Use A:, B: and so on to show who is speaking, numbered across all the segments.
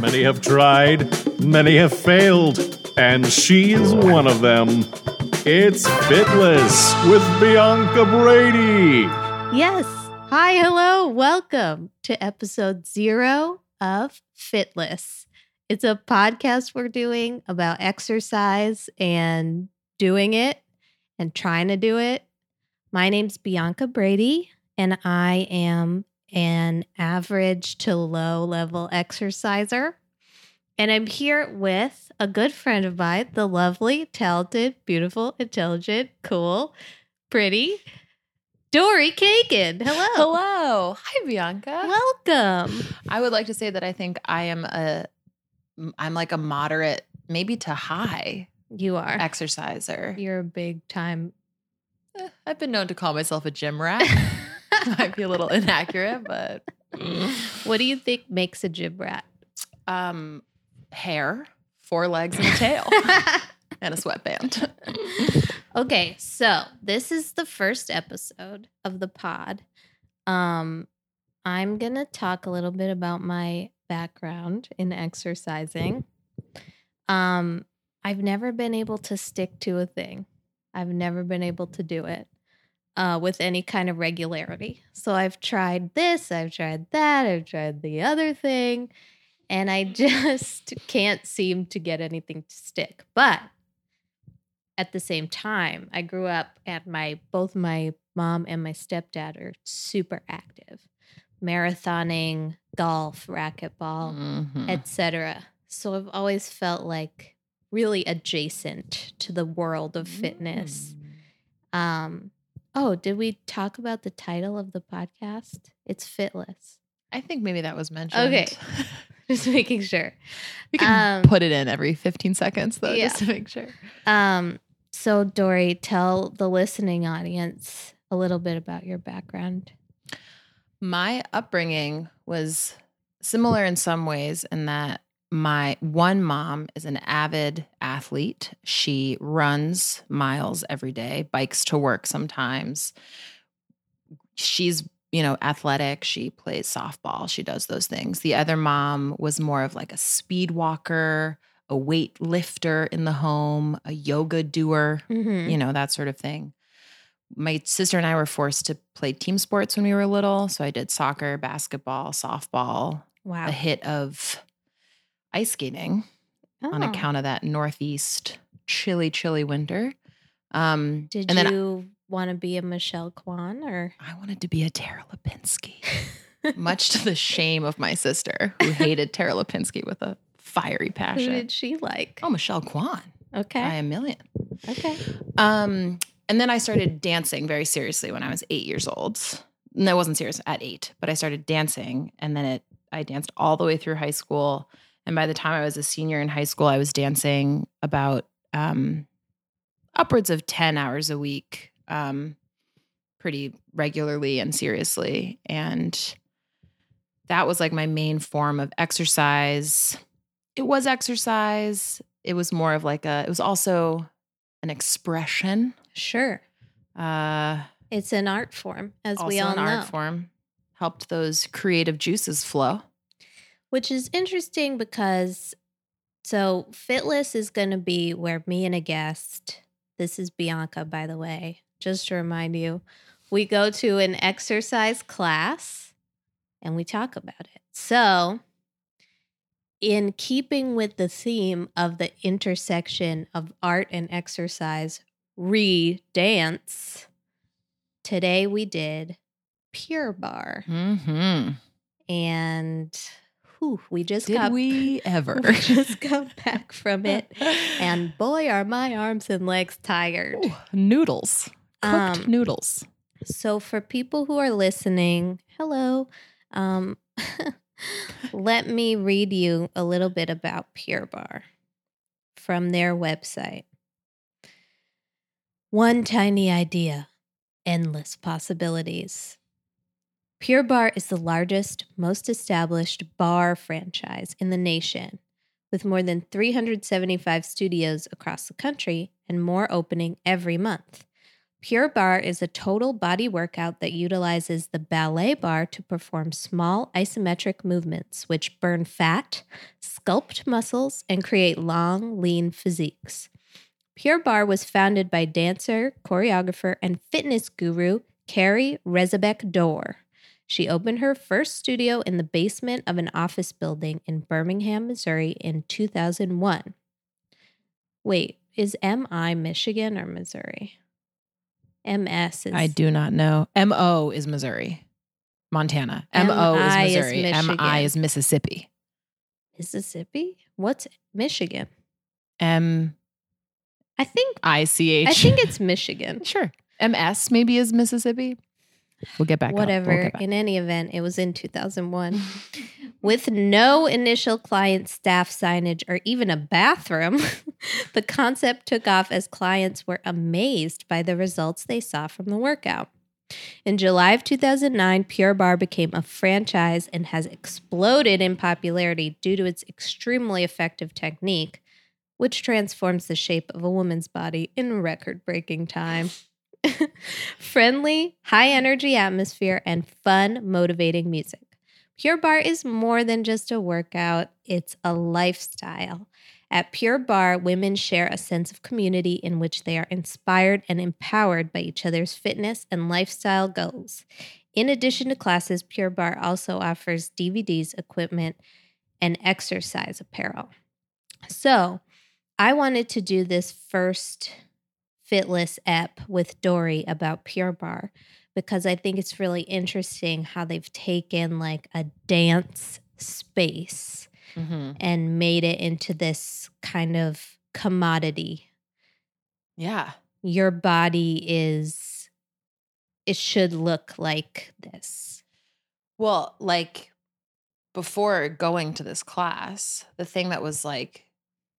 A: Many have tried, many have failed, and she is one of them. It's Fitless with Bianca Brady.
B: Yes. Hi, hello. Welcome to episode zero of Fitless. It's a podcast we're doing about exercise and doing it and trying to do it. My name's Bianca Brady, and I am an average to low level exerciser. And I'm here with a good friend of mine, the lovely, talented, beautiful, intelligent, cool, pretty Dory Kagan. Hello.
C: Hello. Hi, Bianca.
B: Welcome.
C: I would like to say that I think I am a, I'm like a moderate, maybe to high
B: You are.
C: exerciser.
B: You're a big time.
C: Eh, I've been known to call myself a gym rat. Might be a little inaccurate, but
B: what do you think makes a gym rat?
C: um, hair, four legs, and a tail, and a sweatband.
B: okay, so this is the first episode of the pod. Um, I'm gonna talk a little bit about my background in exercising. Um, I've never been able to stick to a thing. I've never been able to do it uh, with any kind of regularity. So I've tried this, I've tried that, I've tried the other thing, and I just can't seem to get anything to stick. But at the same time, I grew up and my both my mom and my stepdad are super active, marathoning, golf, racquetball,
C: Mhm.
B: etc. So I've always felt like really adjacent to the world of fitness.
C: Mm.
B: Um, oh, did we talk about the title of the podcast? It's Fitless.
C: I think maybe that was mentioned.
B: Okay. Just making sure.
C: we can
B: Um,
C: put it in every 15 seconds, though,
B: yeah.
C: just to make sure.
B: Um, so Dory, tell the listening audience a little bit about your background.
C: My upbringing was similar in some ways in that my one mom is an avid athlete. She runs miles every day, bikes to work sometimes. She's, you know, athletic. She plays softball. She does those things. The other mom was more of like a speed walker, a weight lifter in the home, a yoga doer
B: Mm-hmm.
C: you know, that sort of thing. My sister and I were forced to play team sports when we were little. So I did soccer, basketball, softball,
B: Wow.
C: a hit of ice skating on
B: Oh.
C: account of that Northeast chilly, chilly winter. Um,
B: Did
C: and then
B: you want to be a Michelle Kwan or?
C: I wanted to be a Tara Lipinski, much to the shame of my sister, who hated Tara Lipinski with a fiery
B: Who
C: passion.
B: did she like?
C: Oh, Michelle Kwan
B: Okay.
C: by a million.
B: okay.
C: Um, and then I started dancing very seriously when I was eight years old. No, I wasn't serious at eight, but I started dancing, and then it. I danced all the way through high school, and by the time I was a senior in high school, I was dancing about um, upwards of ten hours a week, um, pretty regularly and seriously, and that was like my main form of exercise. It was exercise. It was more of like a. It was also an expression.
B: Sure.
C: Uh,
B: It's an art form, as we all
C: an
B: know.
C: art form. Helped those creative juices flow.
B: Which is interesting because so Fitless is going to be where me and a guest, this is Bianca, by the way, just to remind you, we go to an exercise class and we talk about it. So, in keeping with the theme of the intersection of art and exercise, re dance, today we did Pure Barre.
C: Mm-hmm.
B: And whew, we just
C: Did
B: got
C: we ever?
B: we just got back from it. And boy, are my arms and legs tired.
C: Ooh, noodles, cooked
B: Um,
C: noodles.
B: So, for people who are listening, hello. Um, let me read you a little bit about Pure Barre from their website. One tiny idea, endless possibilities. Pure Barre is the largest, most established bar franchise in the nation, with more than 375 studios across the country and more opening every month. Pure Barre is a total body workout that utilizes the ballet bar to perform small isometric movements, which burn fat, sculpt muscles, and create long, lean physiques. Pure Barre was founded by dancer, choreographer, and fitness guru Carrie Rezabek Dorr. She opened her first studio in the basement of an office building in Birmingham, Missouri in 2001. Wait, is MI Michigan or Missouri? MS is
C: I do not know. MO is Missouri. Montana. MO is
B: MI is
C: Missouri. MI is Mississippi.
B: Mississippi? What's Michigan?
C: M
B: I think
C: I C H.
B: I think it's Michigan.
C: sure. MS maybe is Mississippi. We'll get back. up. We'll
B: Whatever.
C: get back.
B: In any event, it was in 2001. With no initial client staff signage or even a bathroom, the concept took off as clients were amazed by the results they saw from the workout. In July of 2009, Pure Barre became a franchise and has exploded in popularity due to its extremely effective technique, which transforms the shape of a woman's body in record breaking time. Friendly, high energy atmosphere, and fun, motivating music. Pure Barre is more than just a workout, it's a lifestyle. At Pure Barre, women share a sense of community in which they are inspired and empowered by each other's fitness and lifestyle goals. In addition to classes, Pure Barre also offers DVDs, equipment, and exercise apparel. So, I wanted to do this first Fitless ep with Dory about Pure Barre because I think it's really interesting how they've taken like a dance space
C: Mhm.
B: and made it into this kind of commodity.
C: Yeah.
B: Your body is, it should look like this.
C: Well, like before going to this class, the thing that was like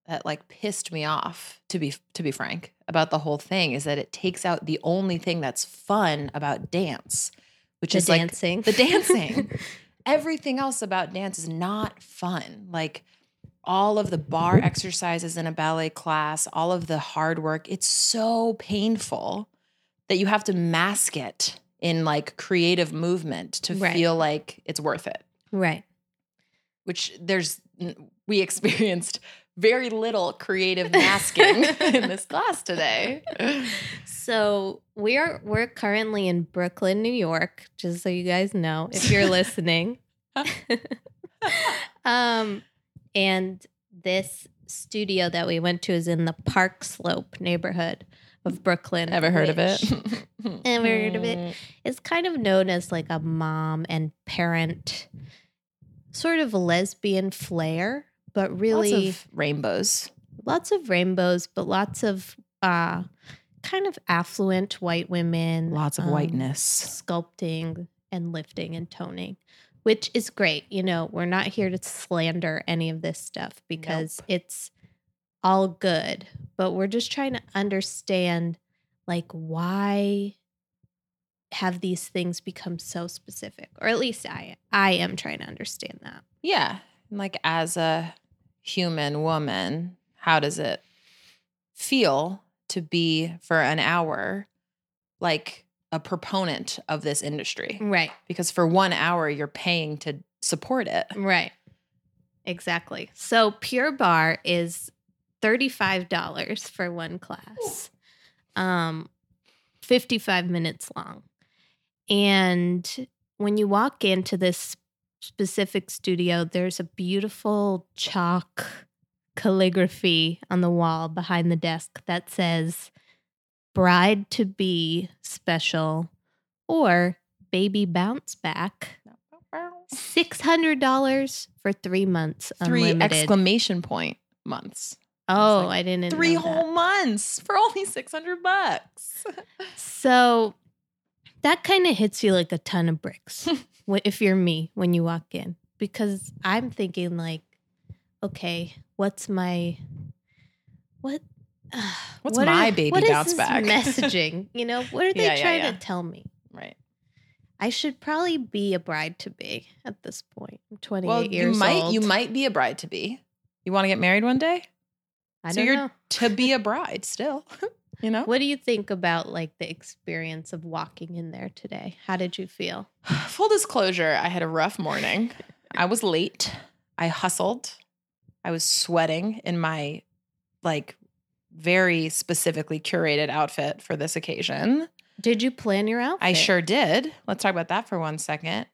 C: that like pissed me off to be to be frank about the whole thing is that it takes out the only thing that's fun about dance, which
B: The
C: is like
B: dancing.
C: the dancing. Everything else about dance is not fun. Like all of the bar exercises in a ballet class, all of the hard work, it's so painful that you have to mask it in like creative movement to
B: Right.
C: feel like it's worth it.
B: right.
C: Which there's we experienced very little creative masking in this class today.
B: So we are we're currently in Brooklyn, New York, just so you guys know if you're listening. um and this studio that we went to is in the Park Slope neighborhood of Brooklyn.
C: Ever heard of it?
B: Ever heard of it? it? Is kind of known as like a mom and parent sort of lesbian flair, but really
C: Lots of rainbows.
B: lots of rainbows, but lots of uh kind of affluent white women.
C: Lots of
B: um,
C: whiteness.
B: Sculpting and lifting and toning, which is great. You know, we're not here to slander any of this stuff because it's all good, but we're just trying to understand like why have these things become so specific or at least i i am trying to understand that
C: Yeah. Like as a human woman, how does it feel to be for an hour like a proponent of this industry?
B: right
C: Because for one hour, you're paying to support it.
B: Right. Exactly. So Pure Barre is $35 for one class. Um 55 minutes long. And when you walk into this specific studio, there's a beautiful chalk calligraphy on the wall behind the desk that says bride to be special or baby bounce back $600 for three months.
C: Three
B: unlimited.
C: exclamation point months.
B: Oh,
C: like
B: I didn't
C: Three
B: know that.
C: whole months for only 600 bucks.
B: So that kind of hits you like a ton of bricks if you're me when you walk in because I'm thinking like, okay, what's my what? Uh,
C: What's
B: what
C: my
B: are-
C: baby
B: what
C: bounce back?
B: messaging? You know, what are they
C: Yeah, yeah,
B: trying
C: yeah.
B: to tell me?
C: Right.
B: I should probably be a bride to be at this point. I'm 28
C: Well, you
B: years
C: might
B: old.
C: you might be a bride to be. You want to get married one day?
B: I
C: so
B: don't
C: you're
B: know.
C: to be a bride still. you know?
B: What do you think about like the experience of walking in there today? How did you feel?
C: Full disclosure, I had a rough morning. I was late. I hustled. I was sweating in my like very specifically curated outfit for this occasion.
B: Did you plan your outfit?
C: I sure did. Let's talk about that for one second.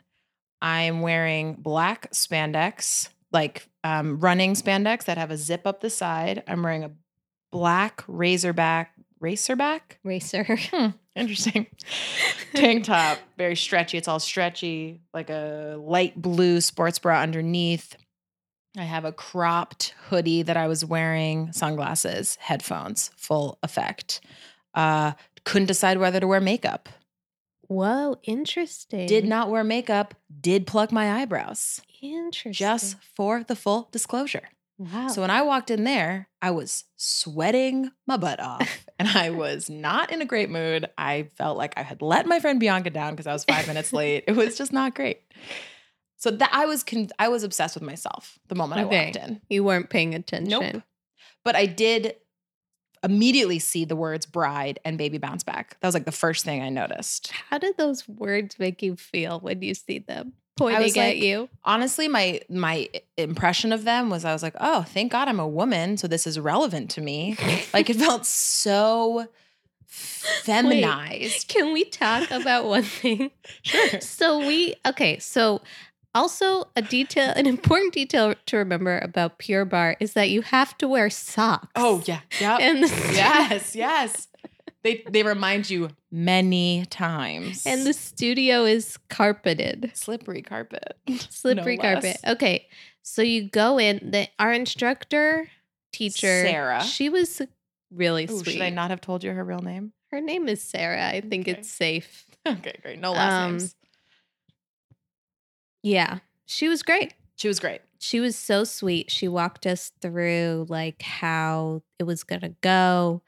C: I'm wearing black spandex, like um, running spandex that have a zip up the side. I'm wearing a black razorback, racerback?
B: racer.
C: Hmm, interesting. Tank top, very stretchy. It's all stretchy, like a light blue sports bra underneath. I have a cropped hoodie that I was wearing, sunglasses, headphones, full effect. Uh, couldn't decide whether to wear makeup.
B: Whoa, interesting.
C: Did not wear makeup, did pluck my eyebrows
B: interesting.
C: just for the full disclosure.
B: Wow.
C: So when I walked in there, I was sweating my butt off and I was not in a great mood. I felt like I had let my friend Bianca down because I was 5 minutes late. It was just not great. So that I was con- I was obsessed with myself the moment I walked in.
B: you weren't paying attention.
C: Nope. But I did immediately see the words bride and baby bounce back. That was like the first thing I noticed.
B: How did those words make you feel when you see them pointing
C: was
B: at
C: like-
B: you?
C: honestly my my impression of them was i was like oh thank god i'm a woman so this is relevant to me like it felt so feminized
B: Can we talk about one thing?
C: sure
B: So we okay, so also a detail an important detail to remember about Pure Barre is that you have to wear socks.
C: oh yeah yeah
B: And
C: yes yes they they remind you many times
B: and the studio is carpeted.
C: slippery carpet
B: Slippery
C: No
B: carpet. Okay. So you go in, the our instructor teacher
C: Sarah.
B: She was really
C: Ooh,
B: sweet.
C: should i not have told you her real name
B: Her name is Sarah. I think
C: Okay.
B: it's safe.
C: okay great no last
B: Um,
C: names
B: Yeah. She was great.
C: she was great
B: She was so sweet. She walked us through like how it was going to go.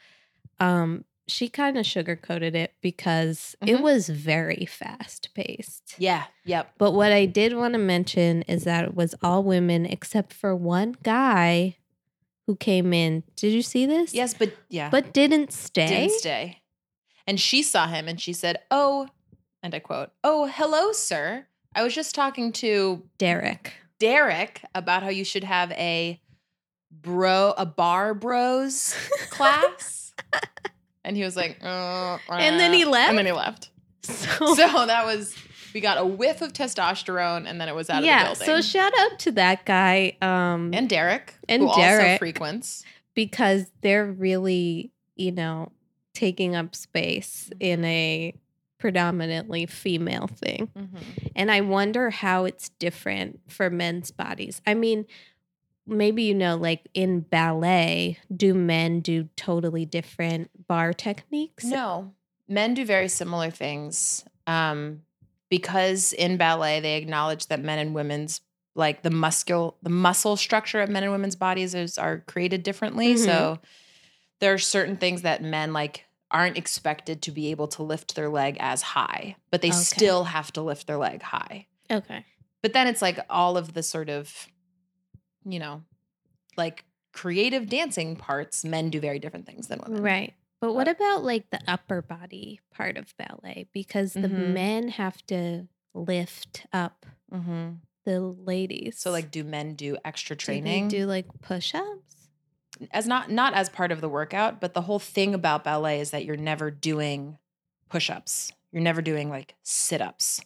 B: Um she kind of sugarcoated it because it
C: Mhm.
B: was very fast paced.
C: yeah yep
B: But what I did want to mention is that it was all women except for one guy who came in. Did you see this?
C: yes but yeah
B: But didn't stay.
C: didn't stay. And she saw him and she said, Oh, and I quote, Oh, hello, sir. I was just talking to
B: Derek.
C: Derek about how you should have a bro, a bar bros class. And he was like, uh,
B: And then he
C: uh,"
B: left?
C: And then he left.
B: So,
C: So that was, we got a whiff of testosterone and then it was out
B: yeah.
C: of the
B: So shout out to that guy. Um,
C: and Derek,
B: And
C: who also
B: Derek.
C: frequents.
B: because they're really, you know, taking up space in a predominantly female thing. And I wonder how it's different for men's bodies. I mean, maybe you know, like in ballet, do men do totally different bar techniques?
C: No, men do very similar things. Um, because in ballet they acknowledge that men and women's like the muscle the muscle structure of men and women's bodies is are created differently.
B: Mhm.
C: So there are certain things that men like aren't expected to be able to lift their leg as high, but they
B: Okay.
C: still have to lift their leg high.
B: Okay.
C: But then it's like all of the sort of, you know, like creative dancing parts, men do very different things than women.
B: Right. But what about like the upper body part of ballet? Because the
C: Mhm.
B: men have to lift up
C: Mm-hmm.
B: the ladies.
C: So like, do men do extra
B: Do they
C: training?
B: do like push ups?
C: as not not as part of the workout, but the whole thing about ballet is that you're never doing push-ups. You're never doing like sit-ups.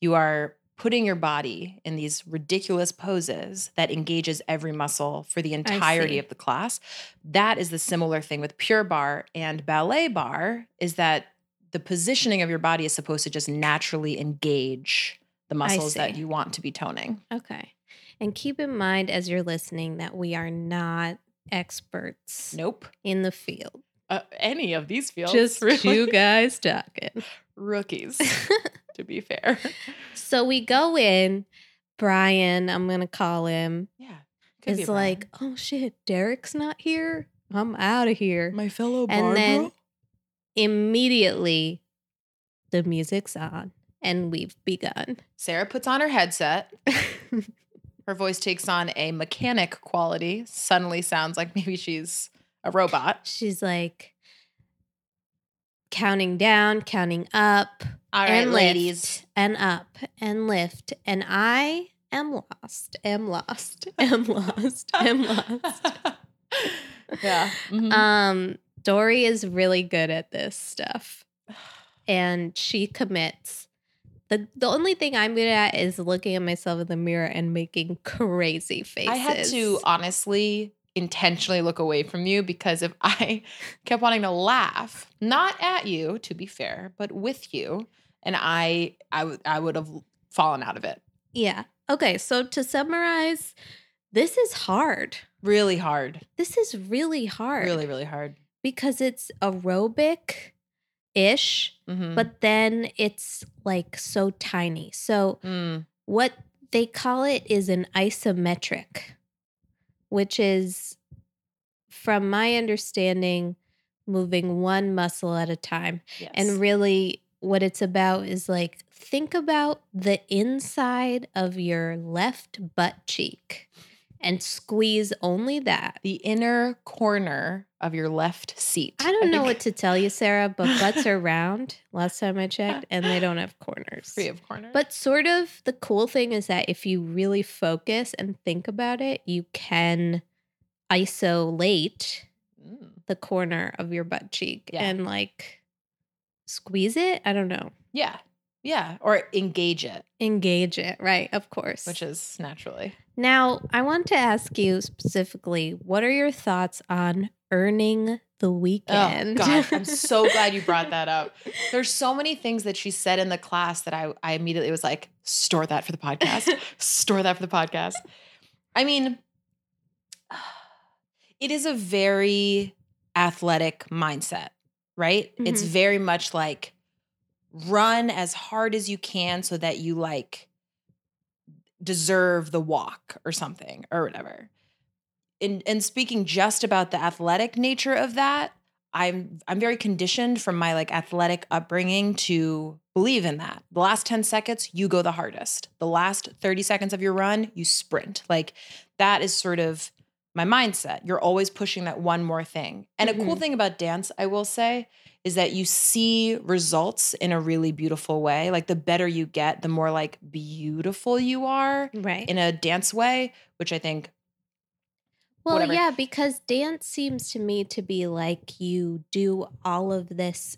C: You are putting your body in these ridiculous poses that engages every muscle for the entirety of the class. That is the similar thing with pure barre and ballet bar is that the positioning of your body is supposed to just naturally engage the muscles that you want to be toning.
B: Okay. And keep in mind as you're listening that we are not experts
C: Nope.
B: in the field.
C: Uh, any of these fields
B: Just
C: really.
B: two guys talking.
C: rookies, to be fair.
B: so we go in. Brian, I'm going to call him,
C: Yeah.
B: is like, oh shit, Derek's not here. I'm out of here.
C: my fellow
B: and then immediately the music's on and we've begun.
C: Sarah puts on her headset. Her voice takes on a mechanic quality. Suddenly sounds like maybe she's a robot.
B: She's like, counting down, counting up,
C: All right,
B: and lift,
C: ladies.
B: and up, and lift. And I am lost, am lost, am lost, am lost.
C: yeah. Mhm.
B: Um, Dory is really good at this stuff, and she commits. the The only thing I'm good at is looking at myself in the mirror and making crazy faces.
C: I had to honestly intentionally look away from you because if I kept wanting to laugh, not at you, to be fair, but with you, and I, I would, I would have fallen out of it.
B: Yeah. Okay. So to summarize, this is hard.
C: Really hard.
B: This is really hard.
C: Really, really hard.
B: because it's aerobic ish,
C: Mhm.
B: but then it's like so tiny. So
C: Mm.
B: what they call it is an isometric, which is, from my understanding, moving one muscle at a time.
C: yes.
B: And really, what it's about is like think about the inside of your left butt cheek and squeeze only that.
C: the inner corner of your left seat.
B: I don't know
C: think
B: what to tell you, Sarah, but butts are round last time I checked, and they don't have corners.
C: free of corners.
B: But sort of the cool thing is that if you really focus and think about it, you can isolate
C: Mm.
B: the corner of your butt cheek
C: Yeah.
B: and like squeeze it. I don't know.
C: yeah, yeah, or engage it,
B: Engage it, right? Of course.
C: which is naturally.
B: now, I want to ask you specifically what are your thoughts on earning the weekend?
C: Oh God, I'm so glad you brought that up. There's so many things that she said in the class that I, I immediately was like, store that for the podcast. store that for the podcast. I mean, it is a very athletic mindset, right? It's
B: Mhm.
C: very much like run as hard as you can so that you like deserve the walk or something or whatever. And and speaking just about the athletic nature of that, I'm I'm very conditioned from my like athletic upbringing to believe in that. The last 10 seconds, you go the hardest. The last 30 seconds of your run, you sprint. Like that is sort of my mindset. You're always pushing that one more thing. And a cool
B: Mhm.
C: thing about dance, I will say, is that you see results in a really beautiful way. Like the better you get, the more like beautiful you are
B: right.
C: in a dance way, which I think
B: Well,
C: whatever.
B: yeah, because dance seems to me to be like you do all of this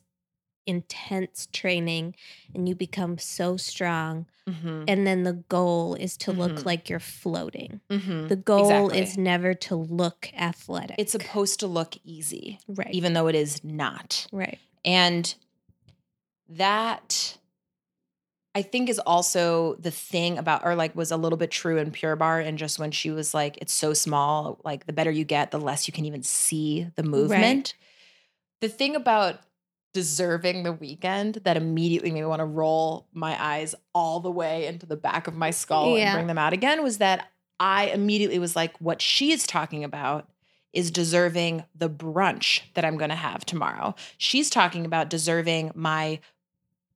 B: intense training and you become so strong.
C: mhm,
B: And then the goal is to
C: Mhm.
B: look like you're floating.
C: mhm,
B: The goal
C: exactly.
B: is never to look athletic.
C: it's supposed to look easy,
B: right.
C: even though it is not.
B: right.
C: And that I think is also the thing about, or like was a little bit true in Pure Barre. And just when she was like, it's so small, like the better you get, the less you can even see the movement. The thing about deserving the weekend that immediately made me want to roll my eyes all the way into the back of my skull
B: Yeah.
C: and bring them out again was that I immediately was like, what she's talking about is deserving the brunch that I'm going to have tomorrow. She's talking about deserving my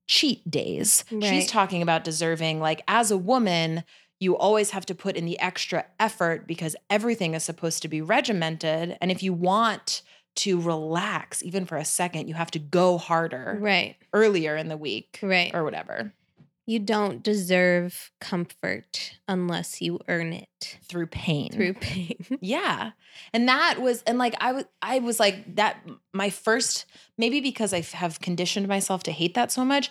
C: cheat days.
B: Right.
C: She's talking about deserving, like, as a woman, you always have to put in the extra effort because everything is supposed to be regimented. And if you want to relax, even for a second, you have to go harder
B: Right.
C: earlier in the week
B: Right.
C: or whatever
B: You don't deserve comfort unless you earn it
C: through pain.
B: through pain.
C: Yeah. And that was and like I was I was like that my first maybe because I have conditioned myself to hate that so much.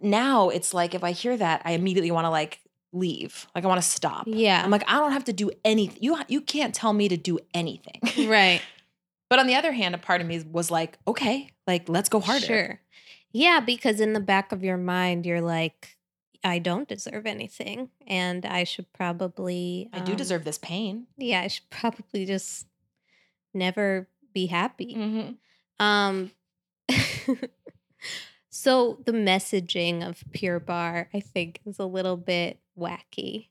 C: Now it's like if I hear that I immediately want to like leave. Like I want to stop.
B: yeah.
C: I'm like I don't have to do anything. You you can't tell me to do anything.
B: right.
C: But on the other hand a part of me was like okay, like let's go harder.
B: Sure. Yeah, because in the back of your mind, you're like, I don't deserve anything. And I should probably.
C: I do
B: um,
C: deserve this pain.
B: Yeah, I should probably just never be happy.
C: Mm-hmm.
B: Um, so the messaging of Pure Barre, I think, is a little bit wacky.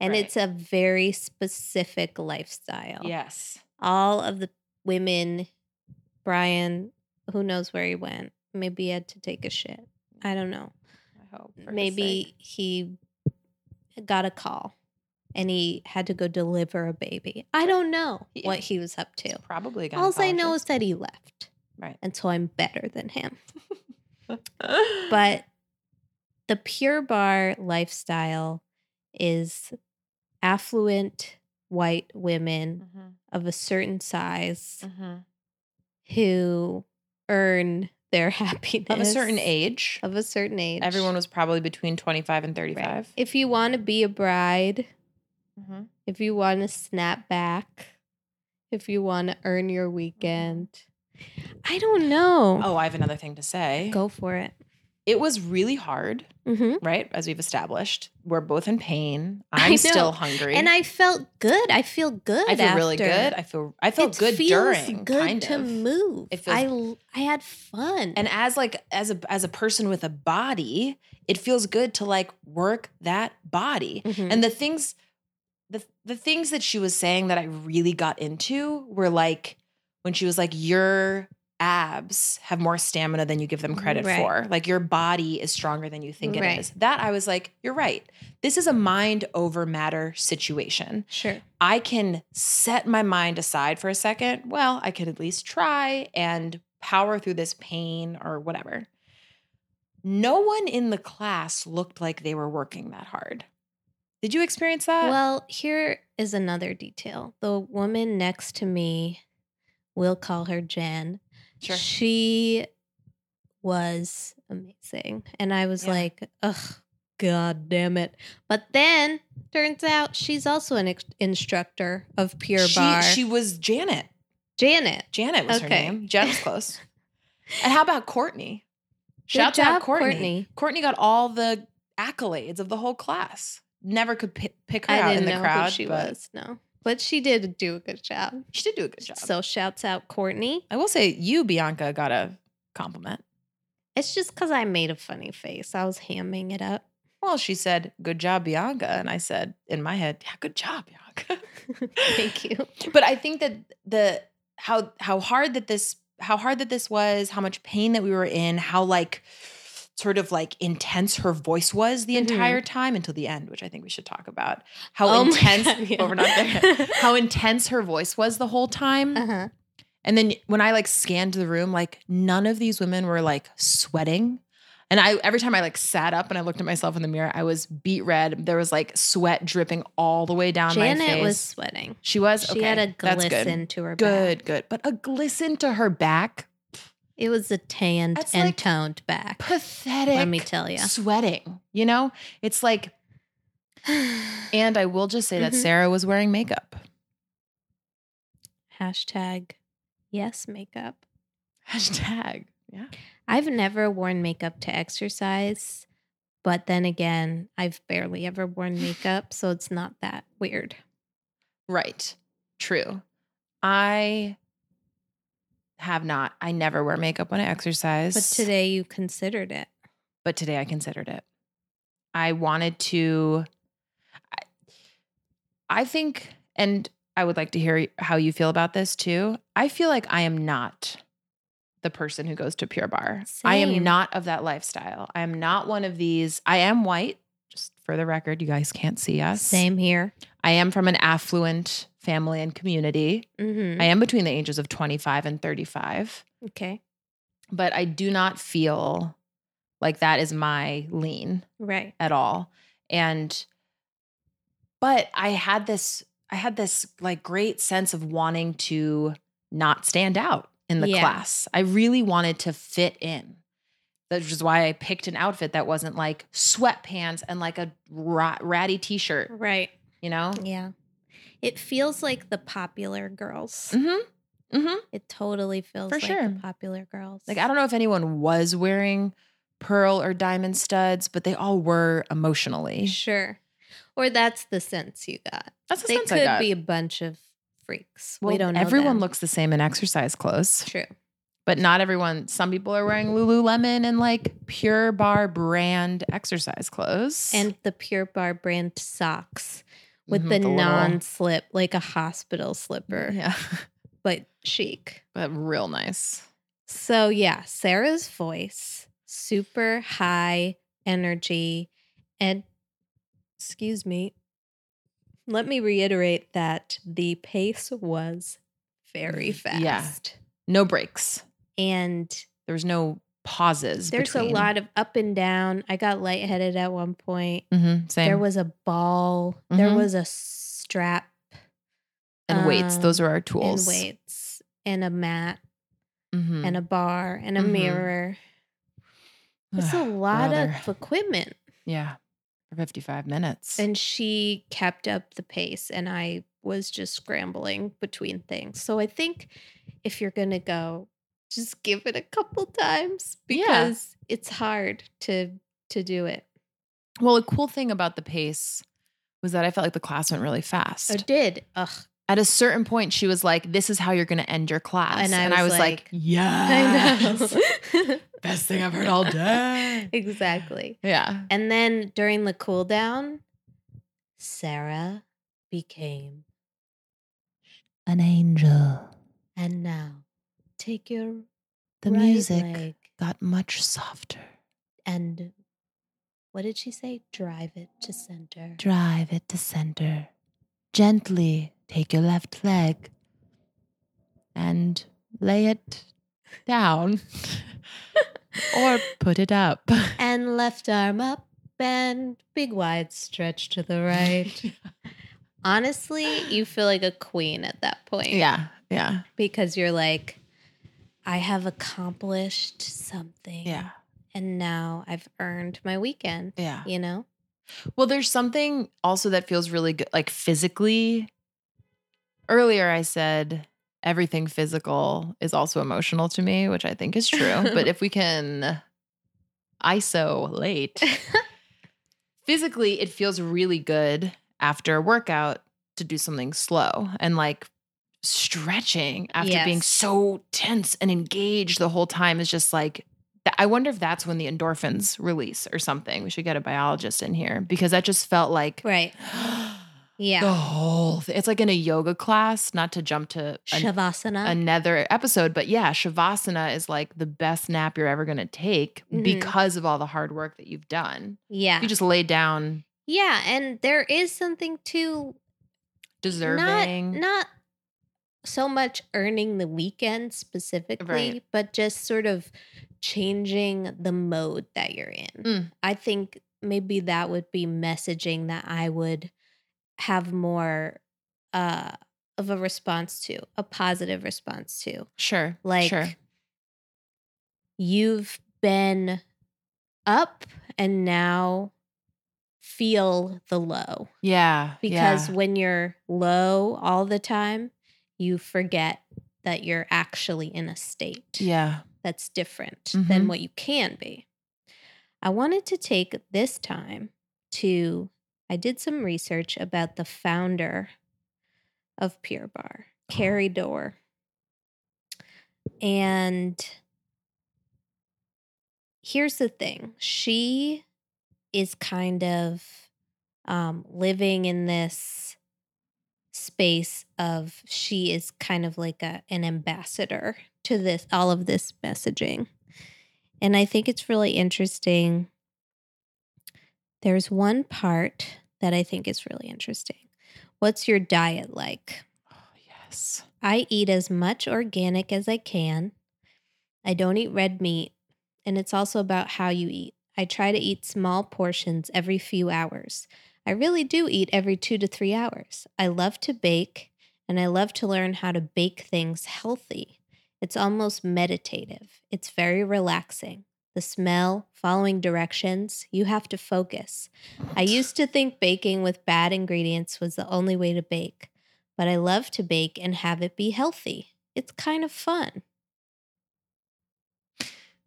B: And
C: Right.
B: it's a very specific lifestyle.
C: Yes.
B: All of the women, Brian, who knows where he went? Maybe he had to take a shit. I don't know.
C: I hope.
B: Maybe he got a call and he had to go deliver a baby. I don't know what he was up to.
C: He's probably
B: All I know is that he left.
C: Right.
B: And so I'm better than him. But the pure barre lifestyle is affluent white women
C: Mhm,
B: of a certain size
C: mhm.
B: who earn their happiness
C: of a certain age.
B: Of a certain age.
C: Everyone was probably between 25 and 35.
B: Right. If you want to be a bride,
C: Mhm.
B: if you want to snap back, if you want to earn your weekend, I don't know.
C: Oh, I have another thing to say.
B: Go for it.
C: It was really hard,
B: hmm
C: right? As we've established, we're both in pain. I'm still hungry.
B: And I felt good. I feel good.
C: I feel really good. I feel I felt
B: It
C: good
B: feels
C: during
B: good
C: kind
B: to
C: of.
B: move.
C: It feels-
B: I I had fun.
C: And as like as a as a person with a body, it feels good to like work that body.
B: Mhm.
C: And the things the the things that she was saying that I really got into were like when she was like your abs have more stamina than you give them credit
B: Right.
C: for. Like your body is stronger than you think it
B: Right.
C: is. That I was like, you're right. This is a mind over matter situation.
B: sure.
C: I can set my mind aside for a second. Well, I could at least try and power through this pain or whatever. No one in the class looked like they were working that hard. Did you experience that?
B: Well, here is another detail. The woman next to me, we'll call her Jen.
C: Sure.
B: She was amazing. And I was
C: Yeah.
B: like, ugh, god damn it. But then turns out she's also an ex- instructor of Pure
C: she,
B: Bar.
C: she was Janet.
B: Janet.
C: Janet was
B: Okay.
C: her name. Jen was close. and how about Courtney?
B: Good
C: Shout
B: job,
C: out Courtney.
B: Courtney.
C: Courtney got all the accolades of the whole class. Never could pi- pick her
B: I
C: out in the crowd.
B: she
C: but
B: was. No. But she did do a good job.
C: She did do a good job.
B: So shouts out Courtney.
C: I will say you, Bianca, got a compliment.
B: It's just because I made a funny face. I was hamming it up.
C: Well, she said, "Good job, Bianca," and I said in my head, "Yeah, good job, Bianca."
B: Thank you.
C: but I think that the how how hard that this how hard that this was, how much pain that we were in, how like sort of like intense her voice was the
B: Mhm.
C: entire time until the end, which I think we should talk about. How
B: Oh
C: intense,
B: God, yeah.
C: but we're not there. How intense her voice was the whole time.
B: Uh-huh.
C: And then when I like scanned the room, like none of these women were like sweating. And I every time I like sat up and I looked at myself in the mirror, I was beat red. There was like sweat dripping all the way down my face.
B: Janet was sweating.
C: she was
B: She
C: okay.
B: had a glisten to her back.
C: Good, good. But a glisten to her back,
B: It was a tanned
C: That's
B: and
C: like
B: toned back.
C: pathetic.
B: Let me tell you.
C: Sweating, you know? It's like and I will just say that
B: Mhm.
C: Sarah was wearing makeup.
B: Hashtag yes makeup.
C: Hashtag. Yeah.
B: I've never worn makeup to exercise, but then again, I've barely ever worn makeup, so it's not that weird.
C: Right. True. I have not. I never wear makeup when I exercise.
B: But today you considered it.
C: but today I considered it. I wanted to I, I think and I would like to hear how you feel about this too. I feel like I am not the person who goes to Pure Barre. I am not of that lifestyle. I am not one of these. I am white, for the record, you guys can't see us.
B: Same here.
C: I am from an affluent family and community.
B: Mm-hmm.
C: I am between the ages of 25 and 35,
B: okay.
C: but I do not feel like that is my lean
B: Right.
C: at all. And but I had this I had this like great sense of wanting to not stand out in the
B: Yeah.
C: class. I really wanted to fit in. Which is why I picked an outfit that wasn't like sweatpants and like a ra- ratty t-shirt,
B: Right.
C: you know?
B: Yeah. It feels like the popular girls.
C: Mm-hmm. Mm-hmm.
B: It totally feels
C: For
B: like
C: sure.
B: the popular girls.
C: Like I don't know if anyone was wearing pearl or diamond studs, but they all were emotionally.
B: Sure. Or that's the sense you got.
C: That's the
B: they
C: sense I
B: could
C: got.
B: be a bunch of freaks.
C: Well,
B: we don't know.
C: everyone
B: them.
C: looks the same in exercise clothes.
B: true.
C: But not everyone. Some people are wearing Lululemon and like Pure Barre brand exercise clothes.
B: And the Pure Barre brand socks with
C: Mhm,
B: the,
C: little-
B: non-slip, like a hospital slipper,
C: yeah,
B: but chic.
C: but real nice.
B: So yeah, Sarah's voice, super high energy, and excuse me. Let me reiterate that the pace was very
C: V- yeah.
B: fast.
C: No breaks.
B: And
C: There was no pauses.
B: there's a lot of up and down. I got lightheaded at one point.
C: hmm same.
B: There was a ball. There
C: Mhm.
B: was a strap
C: and weights. Those
B: um,
C: are our tools.
B: and weights and a mat
C: Mhm.
B: and a bar and a
C: Mhm.
B: mirror. It's a lot
C: Brother.
B: of equipment.
C: Yeah. For 55 minutes.
B: And she kept up the pace, and I was just scrambling between things. So I think if you're going to go, just give it a couple times
C: Yeah.
B: because it's hard to to do it.
C: well, a cool thing about the pace was that I felt like the class went really oh, fast.
B: I did. Ugh.
C: At a certain point, she was like, This is how you're going to end your class.
B: And I was
C: like,
B: like,
C: Yes.
B: I know.
C: Best thing I've heard all day.
B: exactly.
C: yeah.
B: And then during the cool down, Sarah became
C: An angel.
B: and now take your
C: The
B: right
C: music
B: leg
C: got much softer.
B: and what did she say? Drive it to center.
C: Drive it to center. Gently take your left leg and lay it down or put it up.
B: and left arm up and big wide stretch to the right. Honestly, you feel like a queen at that point.
C: yeah, yeah,
B: Because you're like, I have accomplished something.
C: yeah,
B: And now I've earned my weekend,
C: yeah.
B: you know?
C: Well, there's something also that feels really good, like physically. Earlier, I said everything physical is also emotional to me, which I think is true. but if we can isolate, physically, it feels really good after a workout to do something slow and like stretching after being so tense and engaged the whole time is just like I wonder if that's when the endorphins release or something. We should get a biologist in here because that just felt like
B: right. Yeah.
C: the whole thing. It's like in a yoga class, not to jump to an-
B: Shavasana.
C: another episode, but yeah, Shavasana is like the best nap you're ever going to take
B: Mhm.
C: because of all the hard work that you've done.
B: yeah.
C: You just lay down
B: yeah. And there is something to
C: deserving.
B: Not, not so much earning the weekend specifically,
C: Right.
B: but just sort of changing the mode that you're in.
C: Mm.
B: I think maybe that would be messaging that I would have more uh of a response to, a positive response to.
C: sure.
B: Like
C: sure.
B: you've been up and now feel the low
C: Yeah.
B: because
C: yeah.
B: when you're low all the time, you forget that you're actually in a state
C: yeah.
B: that's different
C: Mhm.
B: than what you can be. I wanted to take this time to, I did some research about the founder of Pure Barre, Carrie Dorr. And here's the thing she is kind of um, living in this space of she is kind of like a, an ambassador to this all of this messaging and i think it's really interesting there's one part that i think is really interesting what's your diet like
C: Oh, yes.
B: I eat as much organic as I can. I don't eat red meat. And it's also about how you eat. I try to eat small portions every few hours. I really do eat every two to three hours. I love to bake and I love to learn how to bake things healthy. It's almost meditative, it's very relaxing. The smell, following directions, you have to focus. I used to think baking with bad ingredients was the only way to bake but I love to bake and have it be healthy. It's kind of fun.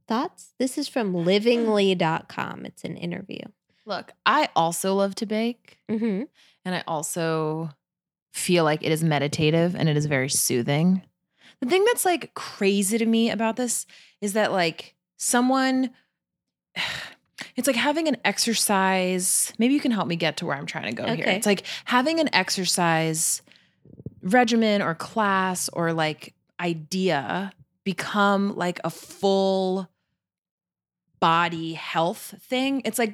B: Thoughts? This is from livingly.com. It's an interview.
C: Look, I also love to bake.
B: Mm-hmm.
C: And I also feel like it is meditative and it is very soothing. The thing that's like crazy to me about this is that like someone it's like having an exercise. Maybe you can help me get to where I'm trying to go here. It's like having an exercise regimen or class or like idea become like a full body health thing. It's like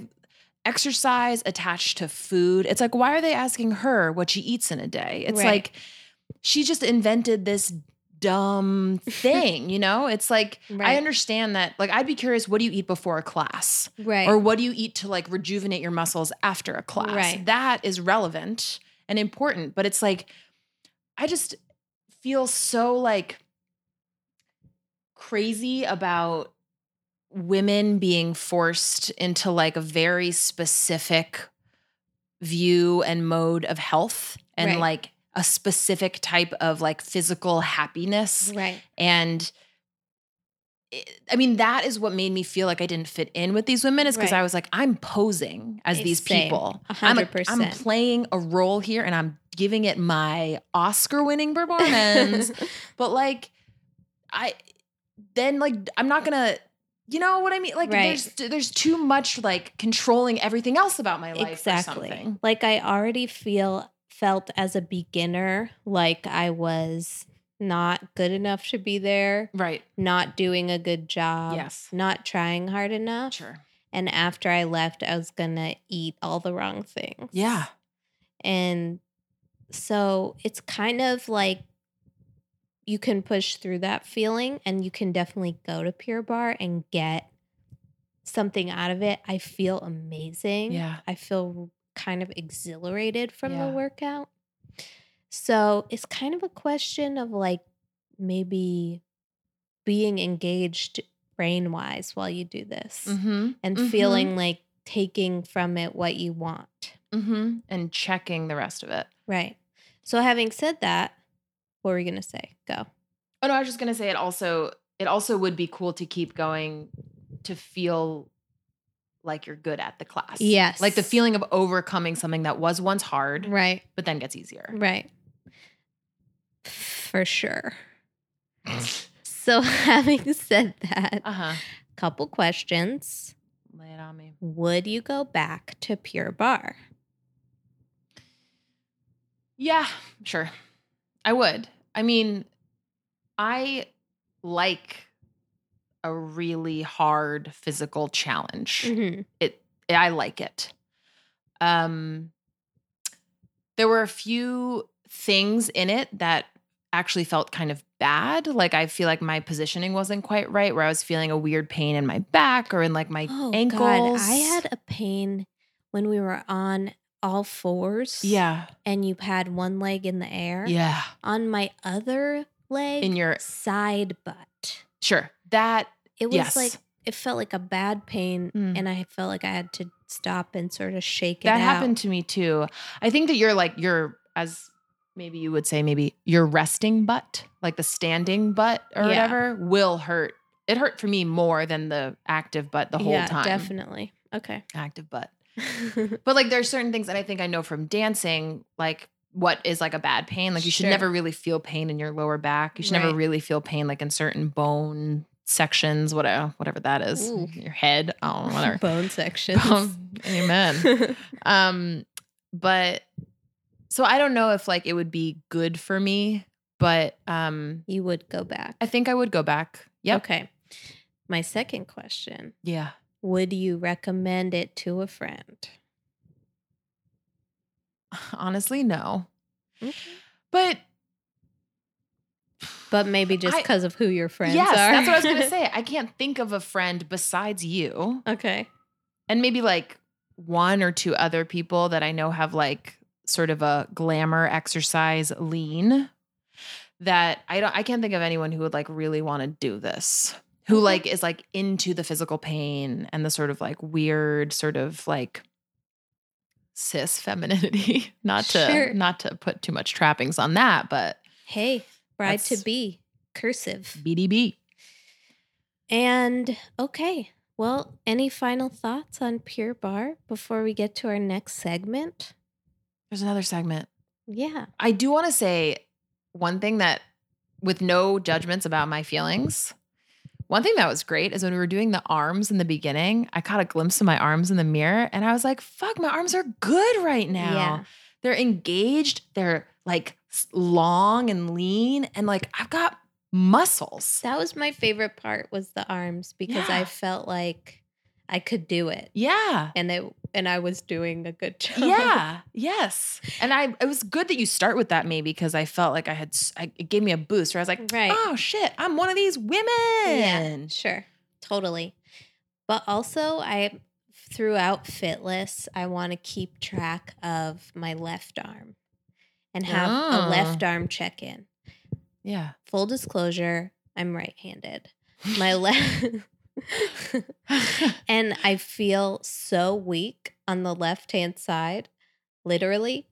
C: exercise attached to food. It's like, why are they asking her what she eats in a day? It's
B: Right.
C: like she just invented this dumb thing, you know? It's like I understand that like I'd be curious what do you eat before a class?
B: Right.
C: Or what do you eat to like rejuvenate your muscles after a class?
B: Right.
C: That is relevant and important, but it's like I just feel so like crazy about women being forced into like a very specific view and mode of health and
B: Right.
C: like a specific type of like physical happiness
B: right.
C: and it- I mean, that is what made me feel like I didn't fit in with these women is because
B: Right.
C: I was like, I'm posing as
B: Eh,
C: these
B: same.
C: people.
B: A
C: I'm, I'm
B: percent.
C: playing a role here and I'm giving it my Oscar winning performance. but like, I then like I'm not gonna you know what I mean? Like
B: Right.
C: there's there's too much like controlling everything else about my life. or
B: exactly.
C: something.
B: Like I already feel felt as a beginner like I was not good enough to be there,
C: Right.
B: not doing a good job,
C: Yes.
B: not trying hard enough.
C: Sure.
B: And after I left, I was going to eat all the wrong things.
C: Yeah.
B: And so it's kind of like you can push through that feeling and you can definitely go to Pure Barre and get something out of it. I feel amazing.
C: Yeah.
B: I feel kind of exhilarated from
C: Yeah.
B: the workout. So it's kind of a question of like maybe being engaged brain wise while you do this
C: Mm-hmm.
B: and
C: Mhm.
B: feeling like taking from it what you want.
C: Mm-hmm. And checking the rest of it.
B: Right. So having said that, what were you gonna say? Go.
C: Oh no, I was just gonna say it also it also would be cool to keep going to feel like you're good at the class.
B: Yes.
C: Like the feeling of overcoming something that was once hard,
B: Right.
C: but then gets easier.
B: Right. For sure. So having said that,
C: Uh-huh.
B: couple questions.
C: Lay it on me.
B: Would you go back to Pure Barre?
C: Yeah, sure. I would. I mean, I like a really hard physical challenge.
B: Mhm.
C: it I like it. Um there were a few things in it that actually felt kind of bad. Like I feel like my positioning wasn't quite right where I was feeling a weird pain in my back or in like my
B: Oh
C: ankles.
B: God, I had a pain when we were on all fours.
C: Yeah.
B: And you had one leg in the air.
C: Yeah.
B: On my other leg,
C: In your
B: side butt.
C: sure. That
B: It was
C: Yes.
B: like it felt like a bad pain,
C: Mm.
B: and I felt like I had to stop and sort of shake it
C: that happened to me too. I think that you're like you're as maybe you would say maybe your resting butt, like the standing butt or
B: Yeah.
C: whatever, will hurt. It hurt for me more than the active butt the whole
B: yeah,
C: time.
B: definitely. Okay.
C: Active butt. But like there's certain things that I think I know from dancing, like what is like a bad pain. Like you should
B: Sure.
C: never really feel pain in your lower back. You should never really feel pain like in certain bone sections, whatever whatever that is.
B: Ooh.
C: Your head. Oh, whatever.
B: Bone sections.
C: Bone- Amen. Um, but so I don't know if like it would be good for me, but um
B: you would go back.
C: I think I would go back. Yeah.
B: Okay. My second question
C: Yeah.
B: Would you recommend it to a friend?
C: Honestly, no.
B: Okay.
C: But
B: But maybe just because of who your friends are?
C: yes,
B: are.
C: that's what I was gonna say. I can't think of a friend besides you,
B: okay.
C: and maybe like one or two other people that I know have like sort of a glamour exercise lean. That I don't. I can't think of anyone who would like really want to do this. Who
B: mm-hmm.
C: like is like into the physical pain and the sort of like weird sort of like cis femininity. not to
B: Sure.
C: not to put too much trappings on that, but
B: Hey, bride to be, cursive.
C: BDB.
B: And okay. Well, any final thoughts on Pure Barre before we get to our next segment?
C: There's another segment.
B: Yeah.
C: I do want to say one thing that, with no judgments about my feelings, one thing that was great is when we were doing the arms in the beginning, I caught a glimpse of my arms in the mirror and I was like, fuck, my arms are good right now.
B: Yeah.
C: They're engaged, they're like long and lean, and like I've got muscles.
B: That was my favorite part was the arms because
C: Yeah.
B: I felt like I could do it.
C: Yeah.
B: And it and I was doing a good job.
C: Yeah. Yes. And I it was good that you start with that maybe because I felt like I had I, it gave me a boost where I was like,
B: Right.
C: oh shit, I'm one of these women.
B: Yeah, sure. Totally. But also I throughout Fitless, I want to keep track of my left arm and have
C: Ah.
B: a left arm check-in.
C: Yeah.
B: Full disclosure, I'm right-handed. My left and I feel so weak on the left-hand side. Literally,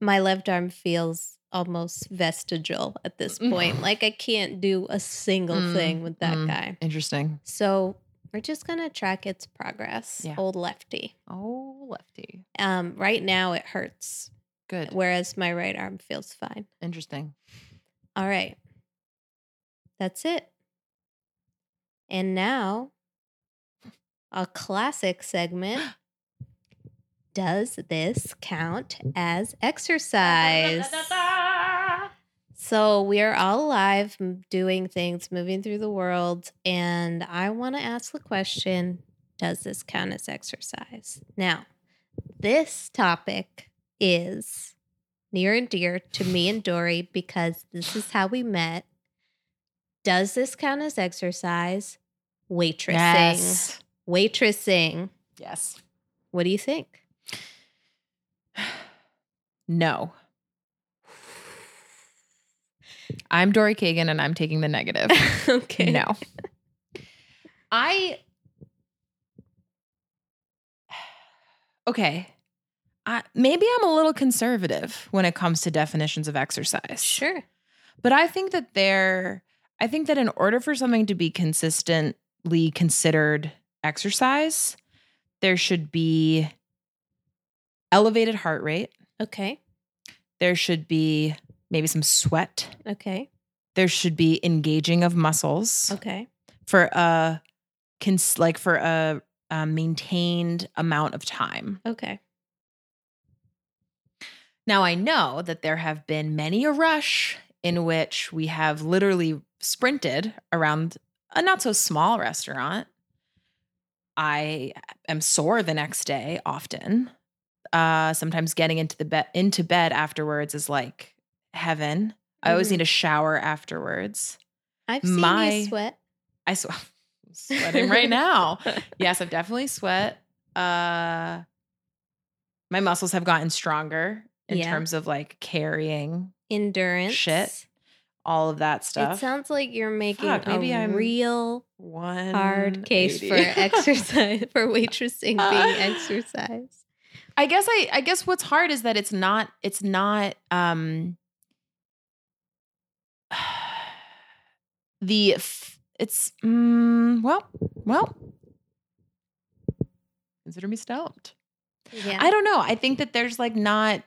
B: my left arm feels almost vestigial at this point. like I can't do a single
C: Mm,
B: thing with that
C: mm.
B: guy.
C: Interesting.
B: So we're just gonna track its progress.
C: Yeah.
B: Old lefty.
C: Oh, lefty.
B: Um, right now it hurts,
C: Good.
B: whereas my right arm feels fine.
C: Interesting.
B: All right. That's it. And now a classic segment. Does this count mm. as exercise? So we are all alive, doing things, moving through the world, and I want to ask the question: Does this count as exercise? Now, this topic is near and dear to me and Dory because this is how we met. Does this count as exercise? Waitressing,
C: Yes.
B: waitressing.
C: Yes.
B: What do you think?
C: No. I'm Dory Kagan and I'm taking the negative.
B: okay.
C: No. I Okay. I, maybe I'm a little conservative when it comes to definitions of exercise.
B: Sure.
C: But I think that there I think that in order for something to be consistently considered exercise, there should be elevated heart rate.
B: Okay.
C: There should be maybe some sweat.
B: Okay.
C: There should be engaging of muscles
B: Okay.
C: for a cons- like for a, a maintained amount of time.
B: Okay.
C: Now I know that there have been many a rush in which we have literally sprinted around a not so small restaurant. I am sore the next day often. Uh sometimes getting into the bed into bed afterwards is like heaven. I always need a shower afterwards.
B: I've seen
C: My-
B: you sweat.
C: I sw- I'm sweating right now. yes, I've definitely sweat. Uh my muscles have gotten stronger in
B: Yeah.
C: terms of like carrying
B: Endurance.
C: Shit. All of that stuff.
B: It sounds like you're making
C: Fuck, maybe
B: a
C: I'm
B: real
C: One
B: hard case for exercise for waitressing
C: Uh,
B: being exercise.
C: I guess I I guess what's hard is that it's not it's not um the f- it's mm, well well consider me stumped.
B: Yeah.
C: I don't know. I think that there's like not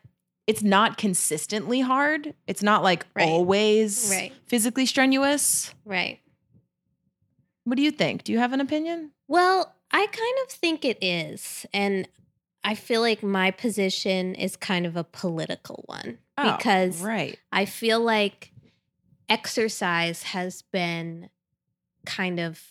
C: it's not consistently hard. It's not like
B: Right.
C: always
B: Right.
C: physically strenuous.
B: right.
C: What do you think? Do you have an opinion?
B: Well, I kind of think it is. And I feel like my position is kind of a political one oh, because
C: Oh, right.
B: I feel like exercise has been kind of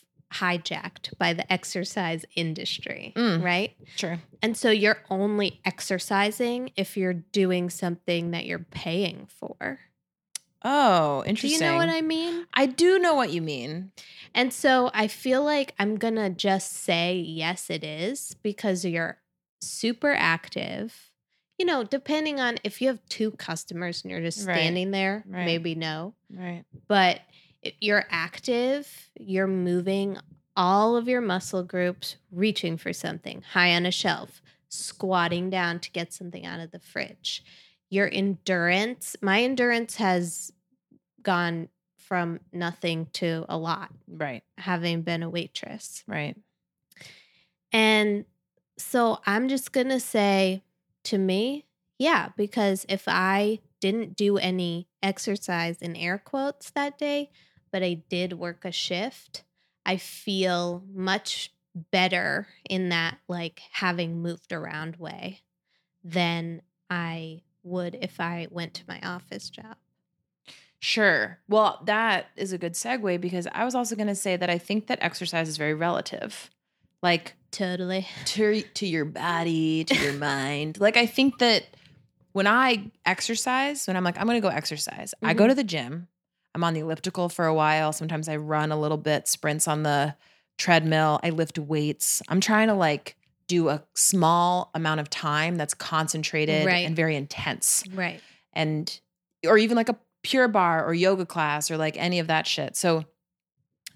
B: hijacked by the exercise industry,
C: Mm.
B: right?
C: Sure.
B: And so you're only exercising if you're doing something that you're paying for.
C: Oh, interesting.
B: Do you know what I mean?
C: I do know what you mean.
B: And so I feel like I'm going to just say, yes, it is because you're super active. You know, depending on if you have two customers and you're just
C: Right.
B: standing there,
C: Right.
B: maybe no.
C: Right.
B: But you're active, you're moving all of your muscle groups, reaching for something high on a shelf, squatting down to get something out of the fridge. Your endurance, my endurance has gone from nothing to a lot
C: Right.
B: having been a waitress.
C: Right.
B: And so I'm just going to say to me, yeah, because if I didn't do any exercise in air quotes that day, but I did work a shift, I feel much better in that like having moved around way than I would if I went to my office job.
C: Sure. Well, that is a good segue because I was also going to say that I think that exercise is very relative. like
B: Totally.
C: to to your body, to your mind. Like I think that when I exercise, when I'm like I'm going to go exercise, I go
B: Mhm.
C: to the gym. I'm on the elliptical for a while. Sometimes I run a little bit, sprints on the treadmill. I lift weights. I'm trying to like do a small amount of time that's concentrated
B: Right.
C: and very intense.
B: Right.
C: And or even like a pure barre or yoga class or like any of that shit. So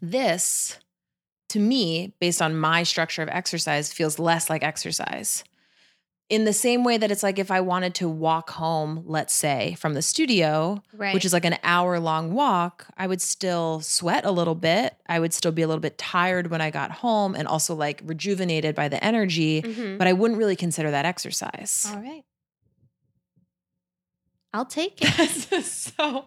C: this to me, based on my structure of exercise, feels less like exercise. In the same way that it's like if I wanted to walk home, let's say, from the studio,
B: Right.
C: which is like an hour long walk, I would still sweat a little bit. I would still be a little bit tired when I got home and also like rejuvenated by the energy,
B: Mhm.
C: but I wouldn't really consider that exercise.
B: All right. I'll take it.
C: so,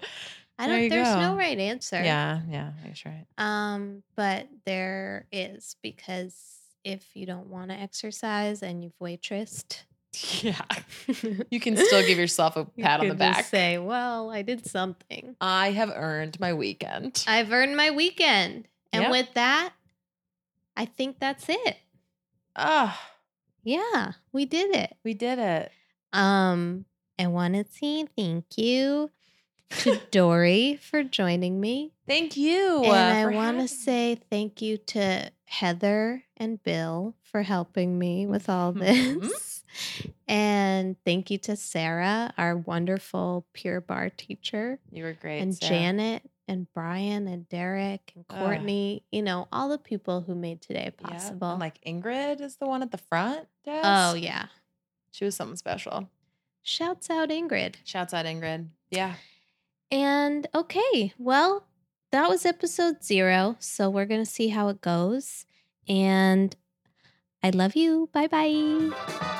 B: I don't
C: you
B: there's
C: go.
B: no right answer.
C: yeah, yeah, that's right.
B: Um, but there is because if you don't want to exercise and you've waitressed,
C: Yeah. You can still give yourself a pat on the back.
B: Say, well, I did something.
C: I have earned my weekend.
B: I've earned my weekend. And
C: Yep.
B: with that, I think that's it.
C: Ah,
B: Yeah, we did it.
C: we did it.
B: Um, I want to say thank you to Dory for joining me.
C: Thank you.
B: and I want to say thank you to Heather and Bill for helping me with all
C: Mhm.
B: this. And thank you to Sarah, our wonderful Pure Barre teacher,
C: you were great.
B: and
C: Sarah.
B: Janet and Brian and Derek and
C: Ugh.
B: Courtney, you know, all the people who made today
C: Yeah,
B: possible.
C: and, like Ingrid is the one at the front oh, desk.
B: oh, yeah.
C: She was something special.
B: Shouts out Ingrid.
C: Shouts out Ingrid. Yeah.
B: And okay, well, that was episode zero. So we're going to see how it goes. And I love you. Bye bye.